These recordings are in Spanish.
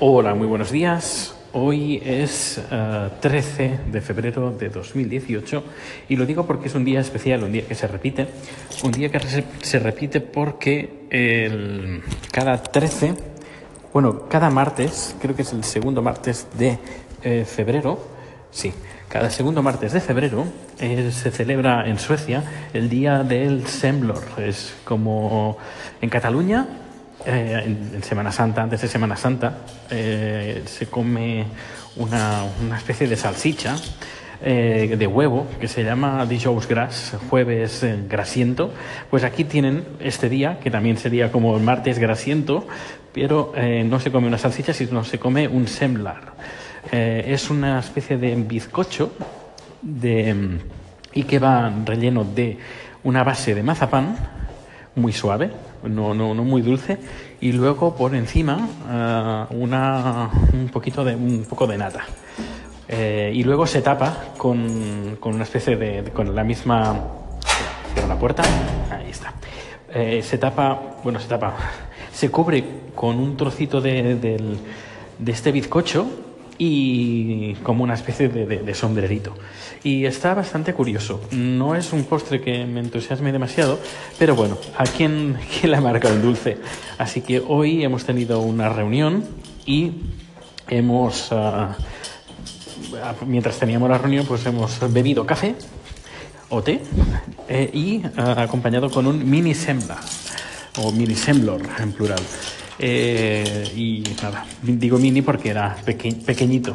Hola, muy buenos días. Hoy es eh, 13 de febrero de 2018 y lo digo porque es un día especial, un día que se repite, un día que se, repite porque el- cada 13, bueno, cada martes, creo que es el segundo martes de eh, febrero, sí, cada segundo martes de febrero eh, se celebra en Suecia el Día del Semblor. Es como en Cataluña eh, en, en Semana Santa, antes de Semana Santa, eh, se come una, una especie de salchicha eh, de huevo que se llama dijous gras, jueves eh, grasiento. Pues aquí tienen este día, que también sería como el martes grasiento, pero eh, no se come una salchicha, sino se come un semlar. Eh, es una especie de bizcocho de, y que va relleno de una base de mazapán muy suave, no, no, no muy dulce, y luego por encima ah, una, un, poquito de, un poco de nata. Eh, y luego se tapa con, con una especie de, de- con la misma... Cierro la puerta, ahí está. Eh, se tapa, bueno, se tapa, se cubre con un trocito de, del- de este bizcocho y como una especie de, de- de sombrerito. Y está bastante curioso. No es un postre que me entusiasme demasiado, pero bueno, ¿a quién, quién le marca un dulce? Así que hoy hemos tenido una reunión y hemos, ah, mientras teníamos la reunión, pues hemos bebido café o té eh, y ah, acompañado con un mini sembla o mini semblor en plural. Eh, y nada, digo mini porque era peque- pequeñito.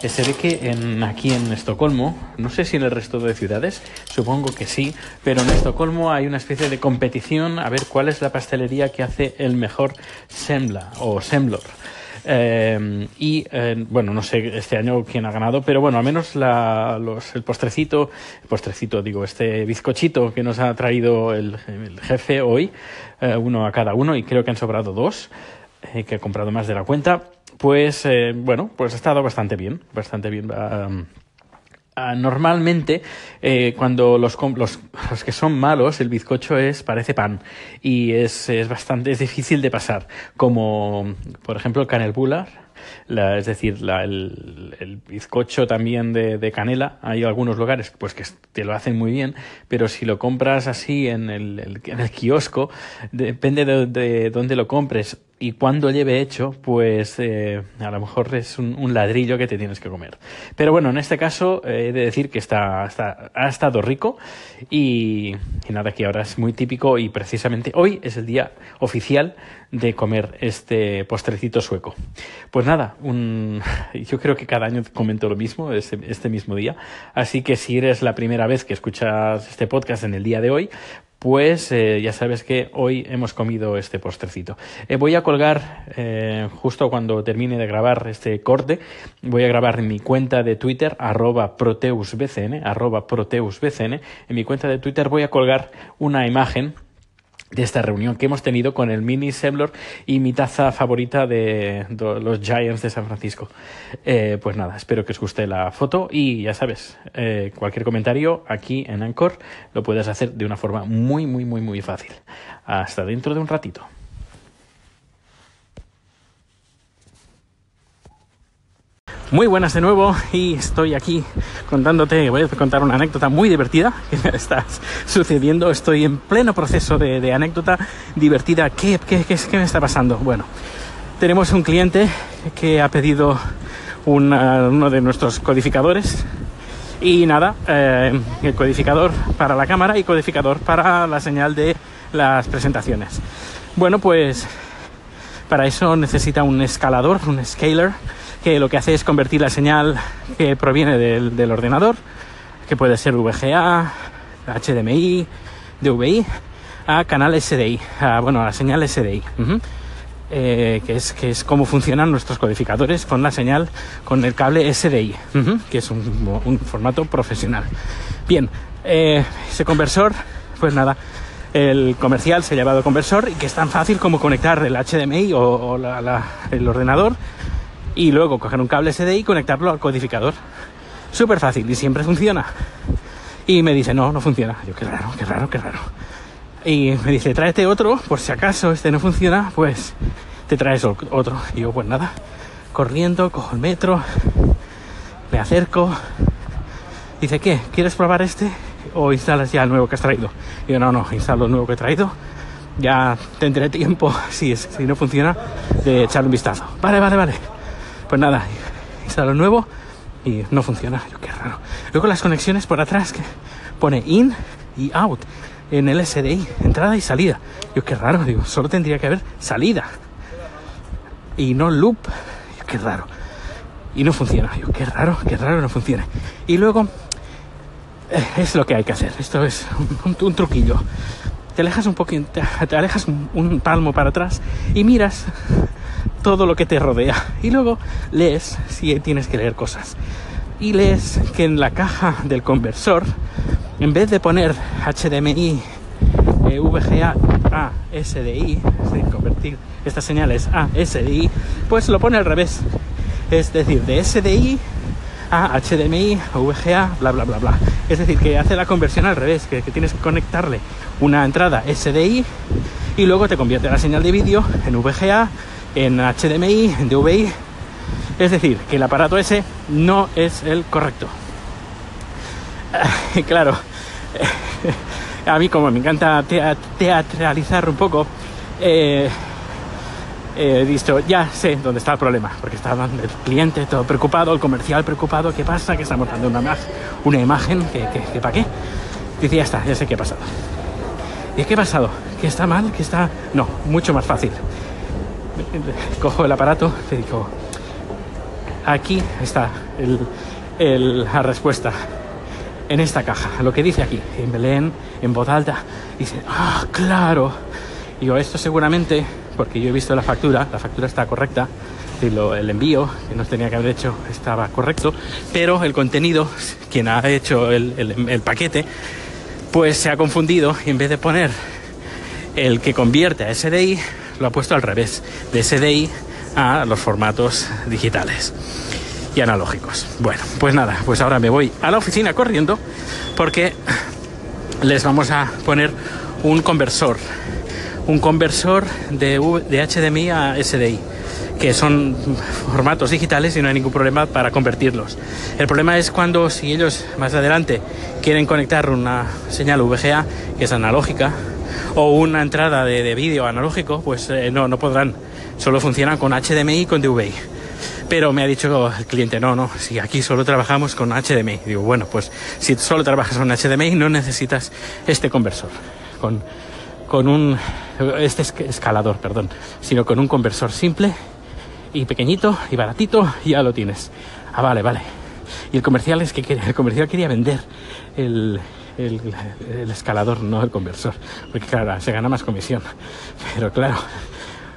Se ve que en, aquí en Estocolmo, no sé si en el resto de ciudades, supongo que sí, pero en Estocolmo hay una especie de competición a ver cuál es la pastelería que hace el mejor sembla o semblor. Eh, y eh, bueno, no sé este año quién ha ganado, pero bueno, al menos la- los- el postrecito, el postrecito, digo, este bizcochito que nos ha traído el, el jefe hoy, eh, uno a cada uno, y creo que han sobrado dos, eh, que he comprado más de la cuenta, pues eh, bueno, pues ha estado bastante bien, bastante bien. ah, Ah, normalmente, eh, cuando los, los, los que son malos, el bizcocho es, parece pan y es, es bastante es difícil de pasar. Como, por ejemplo, el canelbular, es decir, el, bizcocho también de, canela. Hay algunos lugares pues que te lo hacen muy bien, pero si lo compras así en el, en el kiosco, depende de, de dónde lo compres y cuando lleve hecho, pues eh, a lo mejor es un, un ladrillo que te tienes que comer. Pero bueno, en este caso eh, he de decir que está, está- ha estado rico y, y nada, que ahora es muy típico y precisamente hoy es el día oficial de comer este postrecito sueco. Pues nada, un, yo creo que cada año comento lo mismo, este, este mismo día. Así que si eres la primera vez que escuchas este podcast en el día de hoy, pues eh, ya sabes que hoy hemos comido este postrecito. Eh, voy a colgar, eh, justo cuando termine de grabar este corte, voy a grabar en mi cuenta de Twitter, arroba proteusbcn, arroba proteusbcn. En mi cuenta de Twitter voy a colgar una imagen de esta reunión que hemos tenido con el mini Semblor y mi taza favorita de, los Giants de San Francisco. Eh, pues nada, espero que os guste la foto y ya sabes, eh, cualquier comentario aquí en Anchor lo puedes hacer de una forma muy, muy, muy, muy fácil. Hasta dentro de un ratito. Muy buenas de nuevo y estoy aquí contándote, voy a contar una anécdota muy divertida que me está sucediendo. Estoy en pleno proceso de, anécdota divertida. ¿Qué, qué, qué, qué me está pasando? Bueno, tenemos un cliente que ha pedido uno de nuestros codificadores y nada, eh, el codificador para la cámara y codificador para la señal de las presentaciones. Bueno, pues para eso necesita un escalador, un scaler, que lo que hace es convertir la señal que proviene del, del ordenador, que puede ser VGA, HDMI, DVI, a canal SDI, a, bueno, a la señal SDI. ujú. Eh, que, es, que es cómo funcionan nuestros codificadores con la señal, con el cable SDI, ujú, que es un, un formato profesional. Bien, eh, ese conversor, pues nada, el comercial se ha llevado conversor y que es tan fácil como conectar el HDMI o, o la- la- el ordenador y luego coger un cable SDI y conectarlo al codificador. Súper fácil y siempre funciona. Y me dice, no, no funciona. Yo, qué raro, qué raro, qué raro. Y me dice, tráete otro, por si acaso este no funciona, pues te traes otro. Y yo, pues nada, corriendo, cojo el metro, me acerco. Dice, ¿qué? ¿Quieres probar este? ¿O instalas ya el nuevo que has traído? Digo, no, no, instalo el nuevo que he traído. Ya tendré tiempo, si, es, si no funciona, de echarle un vistazo. Vale, vale, vale. Pues nada, instalo nuevo y no funciona. Yo, qué raro. Luego las conexiones por atrás que pone in y out en el SDI, entrada y salida. Yo, qué raro, digo, solo tendría que haber salida y no loop. Yo, qué raro. Y no funciona. Yo, qué raro, qué raro no funciona. Y luego eh, es lo que hay que hacer. Esto es un, truquillo. Te alejas un poquito, te, alejas un palmo para atrás y miras todo lo que te rodea. Y luego lees si tienes que leer cosas. Y lees que en la caja del conversor, en vez de poner HDMI, eh, VGA a SDI, convertir estas señales a SDI, pues lo pone al revés. Es decir, de SDI a HDMI, VGA, bla, bla, bla, bla. Es decir, que hace la conversión al revés, que, que tienes que conectarle una entrada SDI y luego te convierte la señal de vídeo en VGA, en HDMI, en DVI. Es decir, que el aparato ese no es el correcto. claro, a mí como me encanta teatralizar un poco, eh, he visto, ya sé dónde está el problema, porque estaba el cliente todo preocupado, el comercial preocupado, ¿qué pasa? Que está mostrando una, una imagen, ¿que, que, que para qué? Dice, ya está, ya sé qué ha pasado. ¿Y qué ha pasado? ¿Que está mal? ¿Que está...? No, mucho más fácil. Cojo el aparato, te digo, aquí está el, la respuesta en esta caja, lo que dice aquí, en Belén, en voz alta, dice, ah, claro. Y yo, esto seguramente, porque yo he visto la factura, la factura está correcta, el envío que nos tenía que haber hecho estaba correcto, pero el contenido, quien ha hecho el paquete, pues se ha confundido y en vez de poner el que convierte a SDI, lo ha puesto al revés, de SDI a los formatos digitales y analógicos. Bueno, pues nada, pues ahora me voy a la oficina corriendo porque les vamos a poner un conversor, un conversor de, de HDMI a SDI que son formatos digitales y no hay ningún problema para convertirlos. El problema es cuando si ellos más adelante quieren conectar una señal VGA que es analógica o una entrada de, de vídeo analógico, pues eh, no, no podrán. Solo funcionan con HDMI y con DVI. Pero me ha dicho el cliente, no, no, si aquí solo trabajamos con HDMI. Digo, bueno, pues si solo trabajas con HDMI no necesitas este conversor. Con, con un, este escalador, perdón, sino con un conversor simple y pequeñito y baratito ya lo tienes. Ah, vale, vale. Y el comercial es que el comercial quería vender el, el, el, escalador, no el conversor, porque claro, se gana más comisión. Pero claro,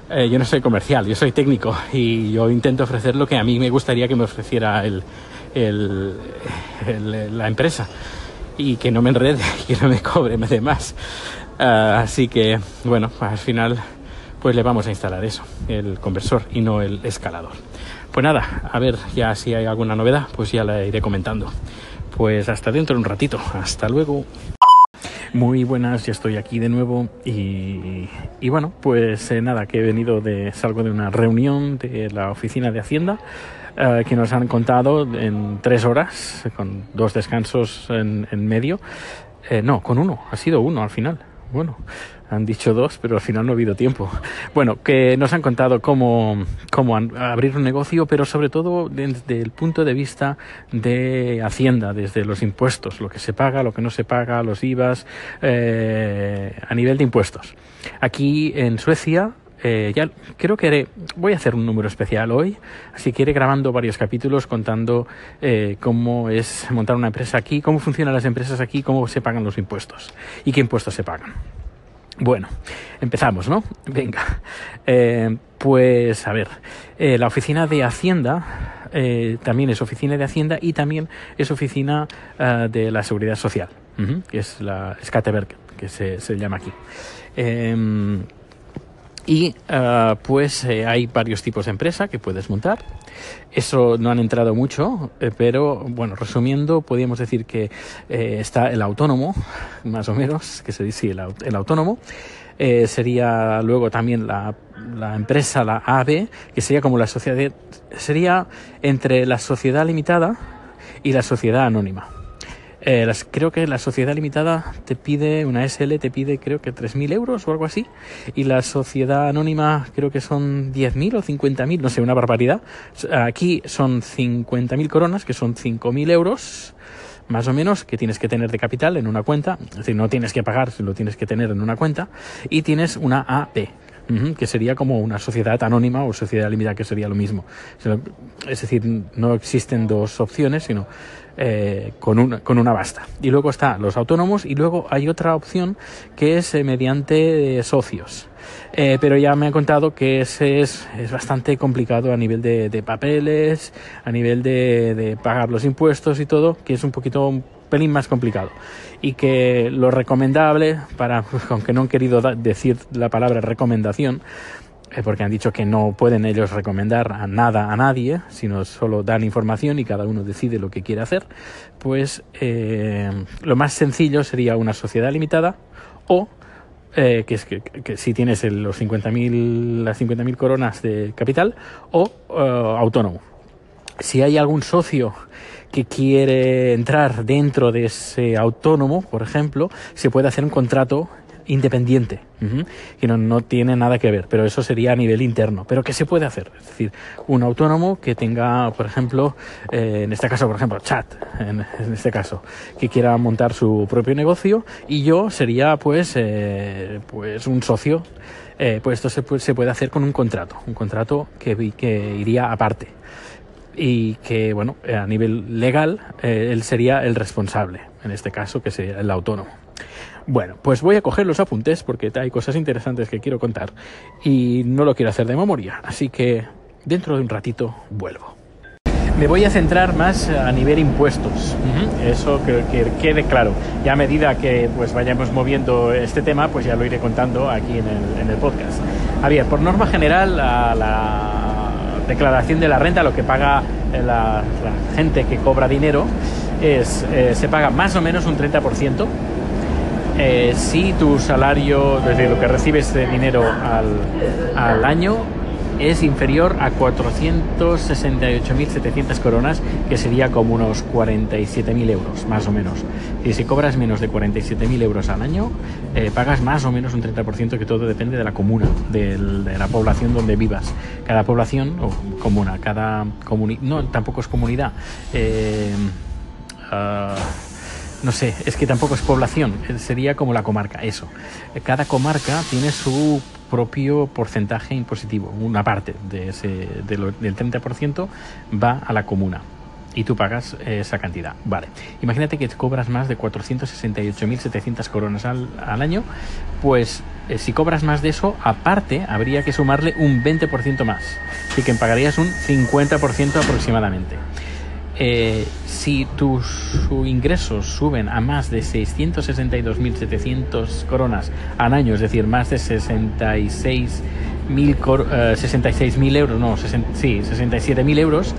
eh, yo no soy comercial, yo soy técnico y yo intento ofrecer lo que a mí me gustaría que me ofreciera el, la empresa y que no me enrede, que no me cobre de más. Uh, así que, bueno, al final pues le vamos a instalar eso, el conversor y no el escalador. Pues nada, a ver ya si hay alguna novedad, pues ya la iré comentando. Pues hasta dentro de un ratito, hasta luego. Muy buenas, ya estoy aquí de nuevo y, y bueno, pues eh, nada, que he venido de, salgo de una reunión de la oficina de Hacienda eh, que nos han contado en tres horas, con dos descansos en, medio. Eh, no, con uno, ha sido uno al final. Bueno, han dicho dos, pero al final no ha habido tiempo. Bueno, que nos han contado cómo, cómo abrir un negocio, pero sobre todo desde el punto de vista de Hacienda, desde los impuestos, lo que se paga, lo que no se paga, los IVAs, eh, a nivel de impuestos. Aquí en Suecia, eh, ya creo que haré, voy a hacer un número especial hoy, así que iré grabando varios capítulos contando eh, cómo es montar una empresa aquí, cómo funcionan las empresas aquí, cómo se pagan los impuestos y qué impuestos se pagan. Bueno, empezamos, ¿no? Venga. Eh, pues a ver, la oficina de Hacienda también es oficina de Hacienda y también es oficina de la Seguridad Social, que es la Skatteberg, que se, se llama aquí. Y uh, pues eh, hay varios tipos de empresa que puedes montar. Eso no han entrado mucho, eh, pero bueno, resumiendo, podríamos decir que está el autónomo, más o menos, que se dice el, el autónomo. Sería luego también la, la empresa, la AB, que sería como la sociedad, sería entre la sociedad limitada y la sociedad anónima. Eh, creo que la sociedad limitada te pide, una SL te pide creo que 3.000 euros o algo así, y la sociedad anónima creo que son 10.000 o 50.000, no sé, una barbaridad. Aquí son 50.000 coronas, que son 5.000 euros, más o menos, que tienes que tener de capital en una cuenta, es decir, no tienes que pagar, lo tienes que tener en una cuenta, y tienes una AP, que sería como una sociedad anónima o sociedad limitada, que sería lo mismo. Es decir, no existen dos opciones, sino eh, con, una, con una basta. Y luego está los autónomos y luego hay otra opción que es eh, mediante socios. Eh, pero ya me han contado que ese es, es bastante complicado a nivel de, de papeles, a nivel de, de, pagar los impuestos y todo, que es un poquito pelín más complicado. Y que lo recomendable, para, aunque no han querido decir la palabra recomendación, eh, porque han dicho que no pueden ellos recomendar a nada a nadie, sino solo dan información y cada uno decide lo que quiere hacer, pues eh, lo más sencillo sería una sociedad limitada o eh, que es que, si tienes los 50.000 las 50.000 coronas de capital o autónomo. Si hay algún socio que quiere entrar dentro de ese autónomo, por ejemplo, se puede hacer un contrato independiente, que no, no, tiene nada que ver, pero eso sería a nivel interno. Pero ¿qué se puede hacer? Es decir, un autónomo que tenga, por ejemplo, eh, en este caso, por ejemplo, chat, en, este caso, que quiera montar su propio negocio y yo sería pues, eh, pues un socio. Eh, pues esto se, se, puede hacer con un contrato, un contrato que, que iría aparte y que, bueno, a nivel legal, él sería el responsable, en este caso, que sería el autónomo. Bueno, pues voy a coger los apuntes porque hay cosas interesantes que quiero contar y no lo quiero hacer de memoria, así que dentro de un ratito vuelvo. Me voy a centrar más a nivel impuestos, eso que, quede claro. Ya a medida que pues vayamos moviendo este tema, pues ya lo iré contando aquí en el, en el podcast. A ver, por norma general, la, la declaración de la renta, lo que paga la, gente que cobra dinero, es, eh, se paga más o menos un 30% eh, si tu salario, desde lo que recibes de dinero al, al año, es inferior a 468.700 coronas, que sería como unos 47.000 euros, más o menos. Y si cobras menos de 47.000 euros al año, eh, pagas más o menos un 30%, que todo depende de la comuna, de la población donde vivas. Cada población, o comuna, cada comunidad, no, tampoco es comunidad. Eh, uh, no sé, es que tampoco es población, eh, sería como la comarca, eso. Cada comarca tiene su propio porcentaje impositivo, una parte de ese, del 30% va a la comuna y tú pagas esa cantidad. Vale, imagínate que cobras más de 468.700 coronas al, al, año, pues eh, si cobras más de eso, aparte habría que sumarle un 20% más, así que pagarías un 50% aproximadamente. Eh, si tus ingresos suben a más de 662.700 coronas al año, es decir, más de 66.000 uh, 66 euros, no, sí, 67.000 euros,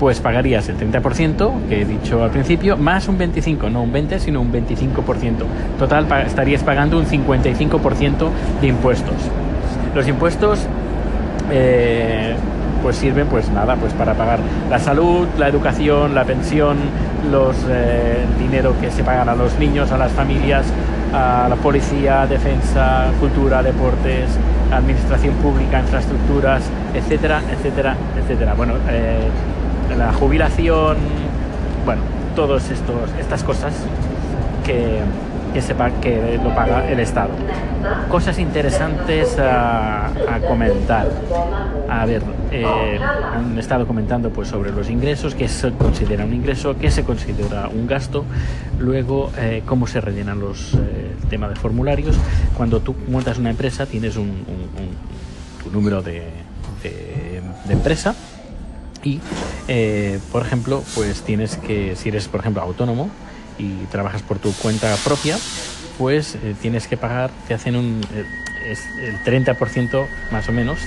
pues pagarías el 30%, que he dicho al principio, más un 25%, no un 20%, sino un 25%. Total, estarías pagando un 55% de impuestos. Los impuestos... Eh, pues sirven pues nada pues para pagar la salud la educación la pensión los eh, dinero que se pagan a los niños a las familias a la policía defensa cultura deportes administración pública infraestructuras etcétera etcétera etcétera. Bueno eh, la jubilación bueno estos estas cosas que que sepa que lo paga el Estado. Cosas interesantes a, comentar. A ver, eh, han estado comentando pues, sobre los ingresos, qué se considera un ingreso, qué se considera un gasto, luego eh, cómo se rellenan los eh, temas de formularios. Cuando tú montas una empresa tienes un, tu número de empresa y, eh, por ejemplo, pues tienes que, si eres, por ejemplo, autónomo, y trabajas por tu cuenta propia, pues eh, tienes que pagar, te hacen un, eh, es el 30% más o menos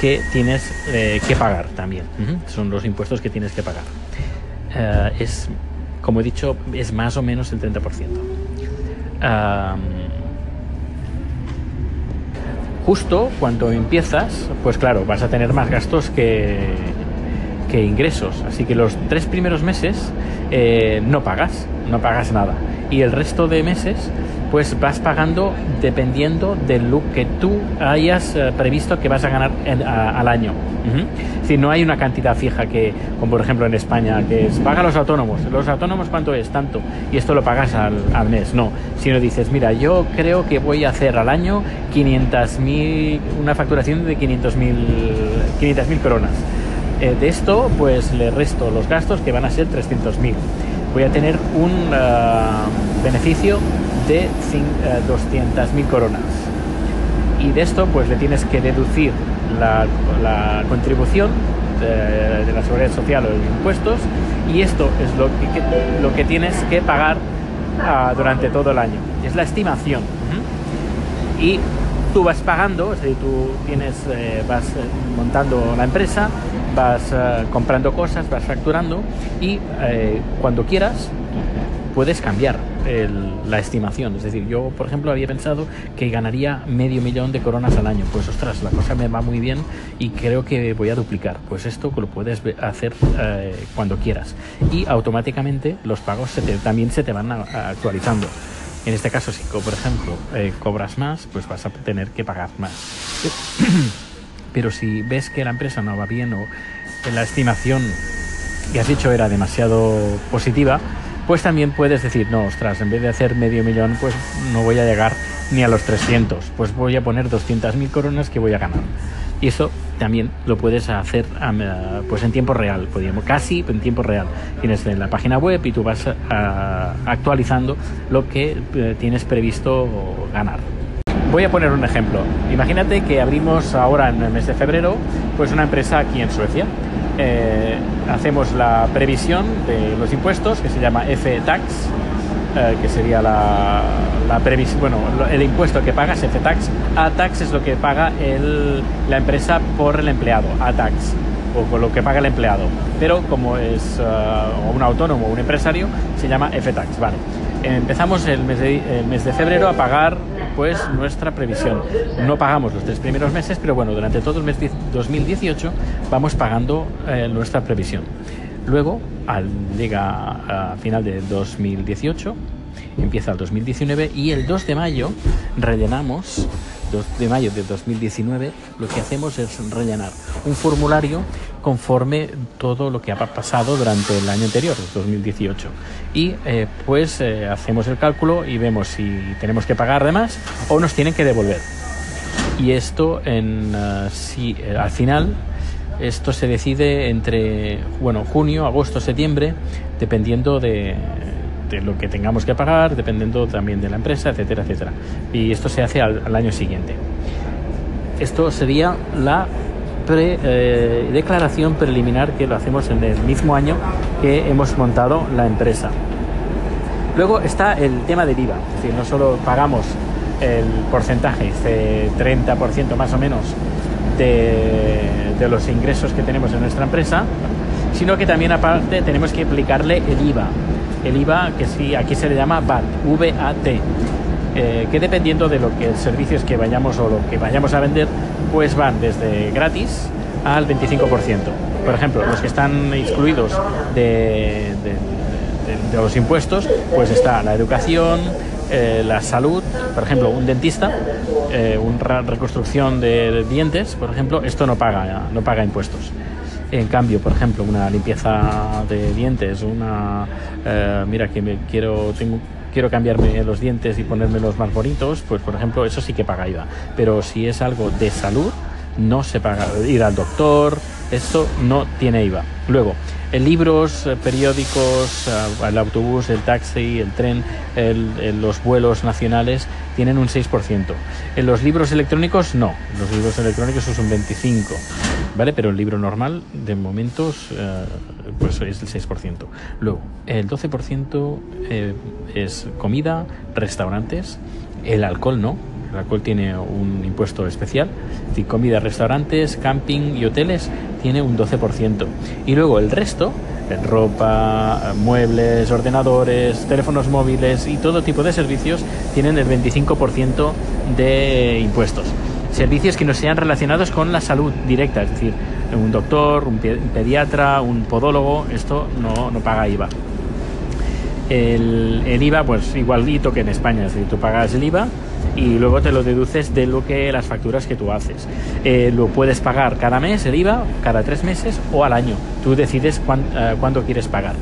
que tienes eh, que pagar también. Son los impuestos que tienes que pagar. es, como he dicho, es más o menos el 30%. justo cuando empiezas, pues claro, vas a tener más gastos que, que ingresos. Así que los tres primeros meses eh, no pagas, no pagas nada. Y el resto de meses pues vas pagando dependiendo del look que tú hayas eh, previsto que vas a ganar al año. Si no hay una cantidad fija que, como por ejemplo en España, que es paga los autónomos. ¿Los autónomos cuánto es? Tanto. Y esto lo pagas al, mes. No. Sino dices, mira, yo creo que voy a hacer al año 500.000, una facturación de 500.000 500 coronas. Eh, de esto, pues le resto los gastos que van a ser 300.000. Voy a tener un eh, beneficio de 200.000 eh, coronas. Y de esto pues le tienes que deducir la, contribución de, la seguridad social o de impuestos y esto es lo que, lo que tienes que pagar ah, durante todo el año. Es la estimación. Y tú vas pagando, es decir, tú tienes, eh, vas eh, montando la empresa, vas comprando cosas, vas facturando y cuando quieras puedes cambiar la estimación. Es decir, yo, por ejemplo, había pensado que ganaría medio millón de coronas al año. Pues, ostras, la cosa me va muy bien y creo que voy a duplicar. Pues esto lo puedes hacer eh, cuando quieras. Y automáticamente los pagos también se te van actualizando. En este caso, si, por ejemplo, eh, cobras más, pues vas a tener que pagar más. Pero si ves que la empresa no va bien o la estimación que has dicho era demasiado positiva, pues también puedes decir, no, ostras, en vez de hacer medio millón, pues no voy a llegar ni a los 300, pues voy a poner 200.000 coronas que voy a ganar. Y eso también lo puedes hacer pues en tiempo real, podríamos, casi en tiempo real. Tienes en la página web y tú vas actualizando lo que eh, tienes previsto ganar. Voy a poner un ejemplo. Imagínate que abrimos ahora en el mes de febrero pues una empresa aquí en Suecia eh, hacemos la previsión de los impuestos, que se llama F-Tax, eh, que sería la, la previsión, bueno, el impuesto que pagas, F-Tax. A-Tax es lo que paga la empresa por el empleado, A-Tax, o con lo que paga el empleado. Pero como es uh, un autónomo o un empresario, se llama F-Tax, vale. Empezamos el mes de febrero a pagar pues nuestra previsión. No pagamos los tres primeros meses, pero bueno, durante todo el mes 2018 vamos pagando eh, nuestra previsión. Luego, al, llega final de 2018, empieza el 2019 y el 2 de mayo rellenamos 2 de mayo de 2019, lo que hacemos es rellenar un formulario conforme todo lo que ha pasado durante el año anterior, 2018. Y eh, pues eh, hacemos el cálculo y vemos si tenemos que pagar de más o nos tienen que devolver. Y esto en eh, si al final esto se decide entre bueno, junio, agosto, septiembre, dependiendo de lo que tengamos que pagar, dependiendo también de la empresa, etcétera, etcétera. Y esto se hace al, año siguiente. Esto sería la eh, declaración preliminar que lo hacemos en el mismo año que hemos montado la empresa. Luego está el tema del IVA, es decir, no solo pagamos el porcentaje, este 30% más o menos de los ingresos que tenemos en nuestra empresa, sino que también aparte tenemos que aplicarle el IVA, el IVA, que sí, aquí se le llama VAT, eh, que dependiendo de lo que el servicios que vayamos o lo que vayamos a vender, pues van desde gratis al 25%. Por ejemplo, los que están excluidos de, los impuestos, pues está la educación, eh, la salud, por ejemplo, un dentista, eh, una reconstrucción de dientes, por ejemplo, esto no paga, no paga impuestos. En cambio, por ejemplo, una limpieza de dientes, una eh, mira que me quiero tengo quiero cambiarme los dientes y ponérmelos más bonitos, pues por ejemplo, eso sí que paga IVA. Pero si es algo de salud, no se paga. Ir al doctor, esto no tiene IVA. Luego, en libros, eh, periódicos, eh, el autobús, el taxi, el tren, los vuelos nacionales tienen un 6%. En los libros electrónicos no, los libros electrónicos es un 25%, ¿vale? Pero el libro normal, de momentos, eh, pues es el 6%. Luego, el 12% es comida, restaurantes, el alcohol no, el alcohol tiene un impuesto especial. Es comida, restaurantes, camping y hoteles tiene un 12%. Y luego el resto, ropa, muebles, ordenadores, teléfonos móviles y todo tipo de servicios tienen el 25% de impuestos. servicios que no sean relacionados con la salud directa, es decir, un doctor, un pediatra, un podólogo, esto no, no paga IVA. El, el, IVA, pues igualito que en España, es decir, tú pagas el IVA y luego te lo deduces de lo que las facturas que tú haces. Eh, lo puedes pagar cada mes el IVA, cada tres meses o al año. Tú decides eh, cuándo quieres pagar.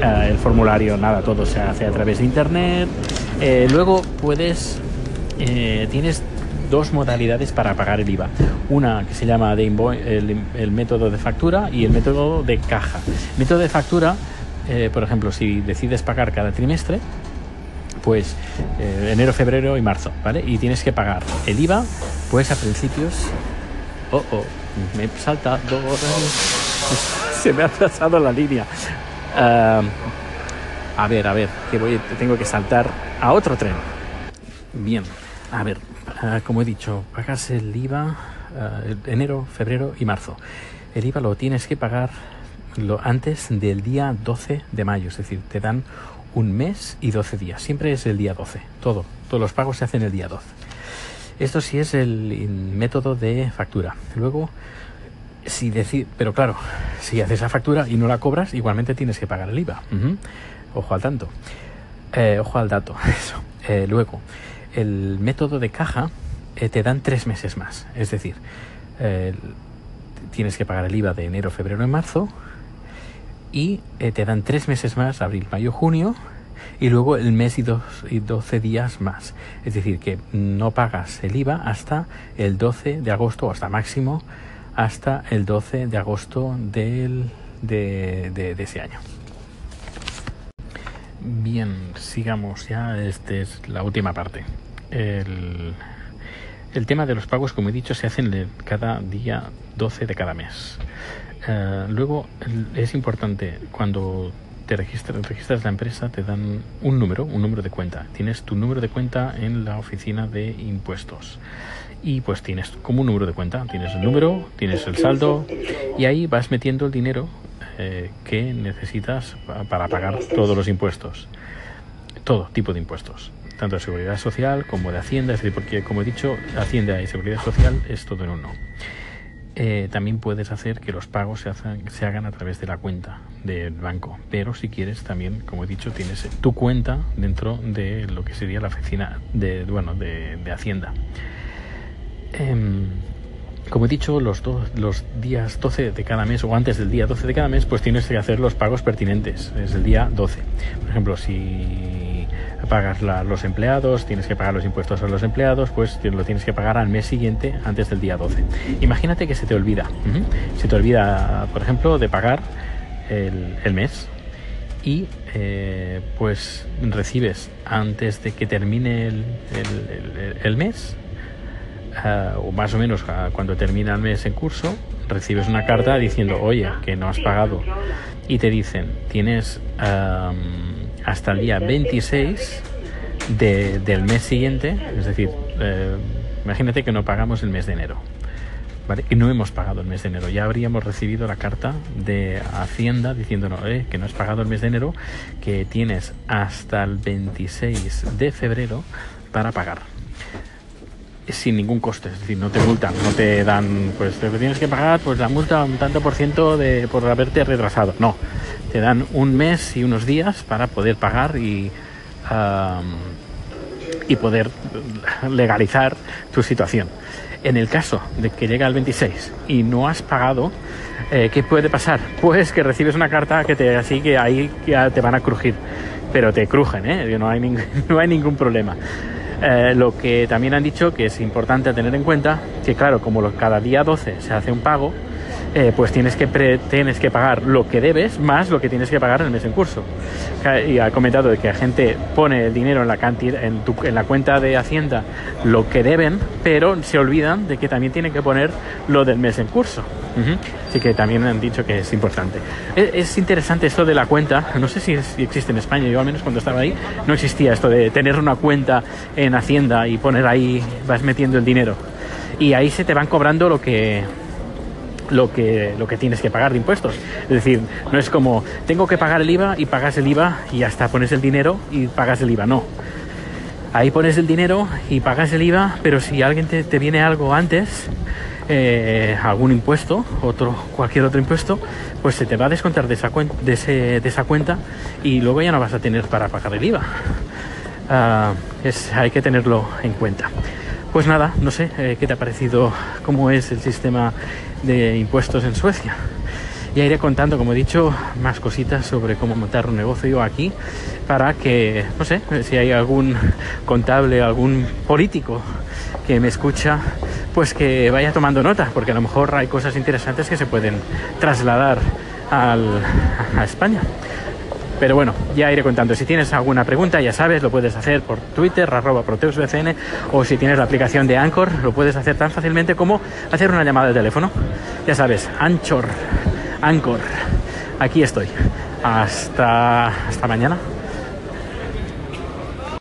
Eh, el formulario, nada, todo se hace a través de internet. luego puedes, tienes dos modalidades para pagar el IVA. Una que se llama de el, el, método de factura y el método de caja. Método de factura, por ejemplo, si decides pagar cada trimestre, pues eh, enero, febrero y marzo, ¿vale? Y tienes que pagar el IVA, pues a principios... Oh, oh, me he saltado... Se me ha atrasado la línea. a ver, a ver, que voy, tengo que saltar a otro tren. Bien, a ver, ah, como he dicho, pagas el IVA ah, enero, febrero y marzo. El IVA lo tienes que pagar lo, antes del día 12 de mayo, es decir, te dan un mes y 12 días. Siempre es el día 12. Todo. Todos los pagos se hacen el día 12. Esto sí es el método de factura. Luego, si decir, pero claro, si haces la factura y no la cobras, igualmente tienes que pagar el IVA. Ojo al tanto. Eh, ojo al dato. Eso. Eh, luego, el método de caja eh, te dan tres meses más. Es decir, tienes que pagar el IVA de enero, febrero y marzo y eh, te dan tres meses más, abril, mayo, junio, y luego el mes y, dos, y 12 días más. Es decir, que no pagas el IVA hasta el 12 de agosto, o hasta máximo, hasta el 12 de agosto del, de, de, ese año. Bien, sigamos ya, esta es la última parte. El, el tema de los pagos, como he dicho, se hacen cada día 12 de cada mes. Eh, luego es importante cuando te registras, registras la empresa te dan un número, un número de cuenta. Tienes tu número de cuenta en la oficina de impuestos. Y pues tienes como un número de cuenta, tienes el número, tienes el saldo y ahí vas metiendo el dinero eh, que necesitas para pagar todos los impuestos, todo tipo de impuestos, tanto de seguridad social como de hacienda, es decir, porque como he dicho, hacienda y seguridad social es todo en uno. Eh, también puedes hacer que los pagos se, se, hagan a través de la cuenta del banco. Pero si quieres, también, como he dicho, tienes tu cuenta dentro de lo que sería la oficina de, bueno, de, Hacienda. Em, como he dicho, los, los días 12 de cada mes o antes del día 12 de cada mes, pues tienes que hacer los pagos pertinentes. Es el día 12. Por ejemplo, si pagas los empleados, tienes que pagar los impuestos a los empleados, pues lo tienes que pagar al mes siguiente antes del día 12. Imagínate que se te olvida, se te olvida, por ejemplo, de pagar el, mes y eh, pues recibes antes de que termine el, mes, ah, o más o menos cuando termina el mes en curso, recibes una carta diciendo, oye, que no has pagado. Y te dicen, tienes hasta el día 26 del mes siguiente, es decir, eh, imagínate que no pagamos el mes de enero. ¿Vale? Y no hemos pagado el mes de enero. Ya habríamos recibido la carta de Hacienda diciéndonos que no has pagado el mes de enero, que tienes hasta el 26 de febrero para pagar sin ningún coste, es decir, no te multan, no te dan, pues te tienes que pagar, pues la multa un tanto por ciento de por haberte retrasado. No, te dan un mes y unos días para poder pagar y y poder legalizar tu situación. En el caso de que llega el 26 y no has pagado, eh, ¿qué puede pasar? Pues que recibes una carta que te así que ahí ya te van a crujir, pero te crujen, ¿eh? no, hay no hay ningún problema. Eh, lo que también han dicho que es importante tener en cuenta que claro, como cada día 12 se hace un pago, eh, pues tienes que, tienes que pagar lo que debes más lo que tienes que pagar en el mes en curso. Y ha comentado que la gente pone el dinero en la, cuenta de Hacienda lo que deben, pero se olvidan de que también tienen que poner lo del mes en curso. Así que también han dicho que es importante. Es, es, interesante esto de la cuenta, no sé si, si, existe en España, yo al menos cuando estaba ahí no existía esto de tener una cuenta en Hacienda y poner ahí, vas metiendo el dinero. Y ahí se te van cobrando lo que, lo que, lo que tienes que pagar de impuestos. Es decir, no es como tengo que pagar el IVA y pagas el IVA y hasta pones el dinero y pagas el IVA. No. Ahí pones el dinero y pagas el IVA, pero si alguien te, te viene algo antes, eh, algún impuesto, otro, cualquier otro impuesto, pues se te va a descontar de esa, ese, de esa cuenta y luego ya no vas a tener para pagar el IVA. Uh, es, hay que tenerlo en cuenta. Pues nada, no sé eh, qué te ha parecido, cómo es el sistema de impuestos en Suecia. Ya iré contando, como he dicho, más cositas sobre cómo montar un negocio aquí para que, no sé, si hay algún contable, algún político que me escucha, pues que vaya tomando nota, porque a lo mejor hay cosas interesantes que se pueden trasladar al, a España. Pero bueno, ya iré contando. Si tienes alguna pregunta, ya sabes, lo puedes hacer por Twitter, arroba proteusbcn, o si tienes la aplicación de Anchor, lo puedes hacer tan fácilmente como hacer una llamada de teléfono. Ya sabes, Anchor, Anchor. Aquí estoy. Hasta, hasta mañana.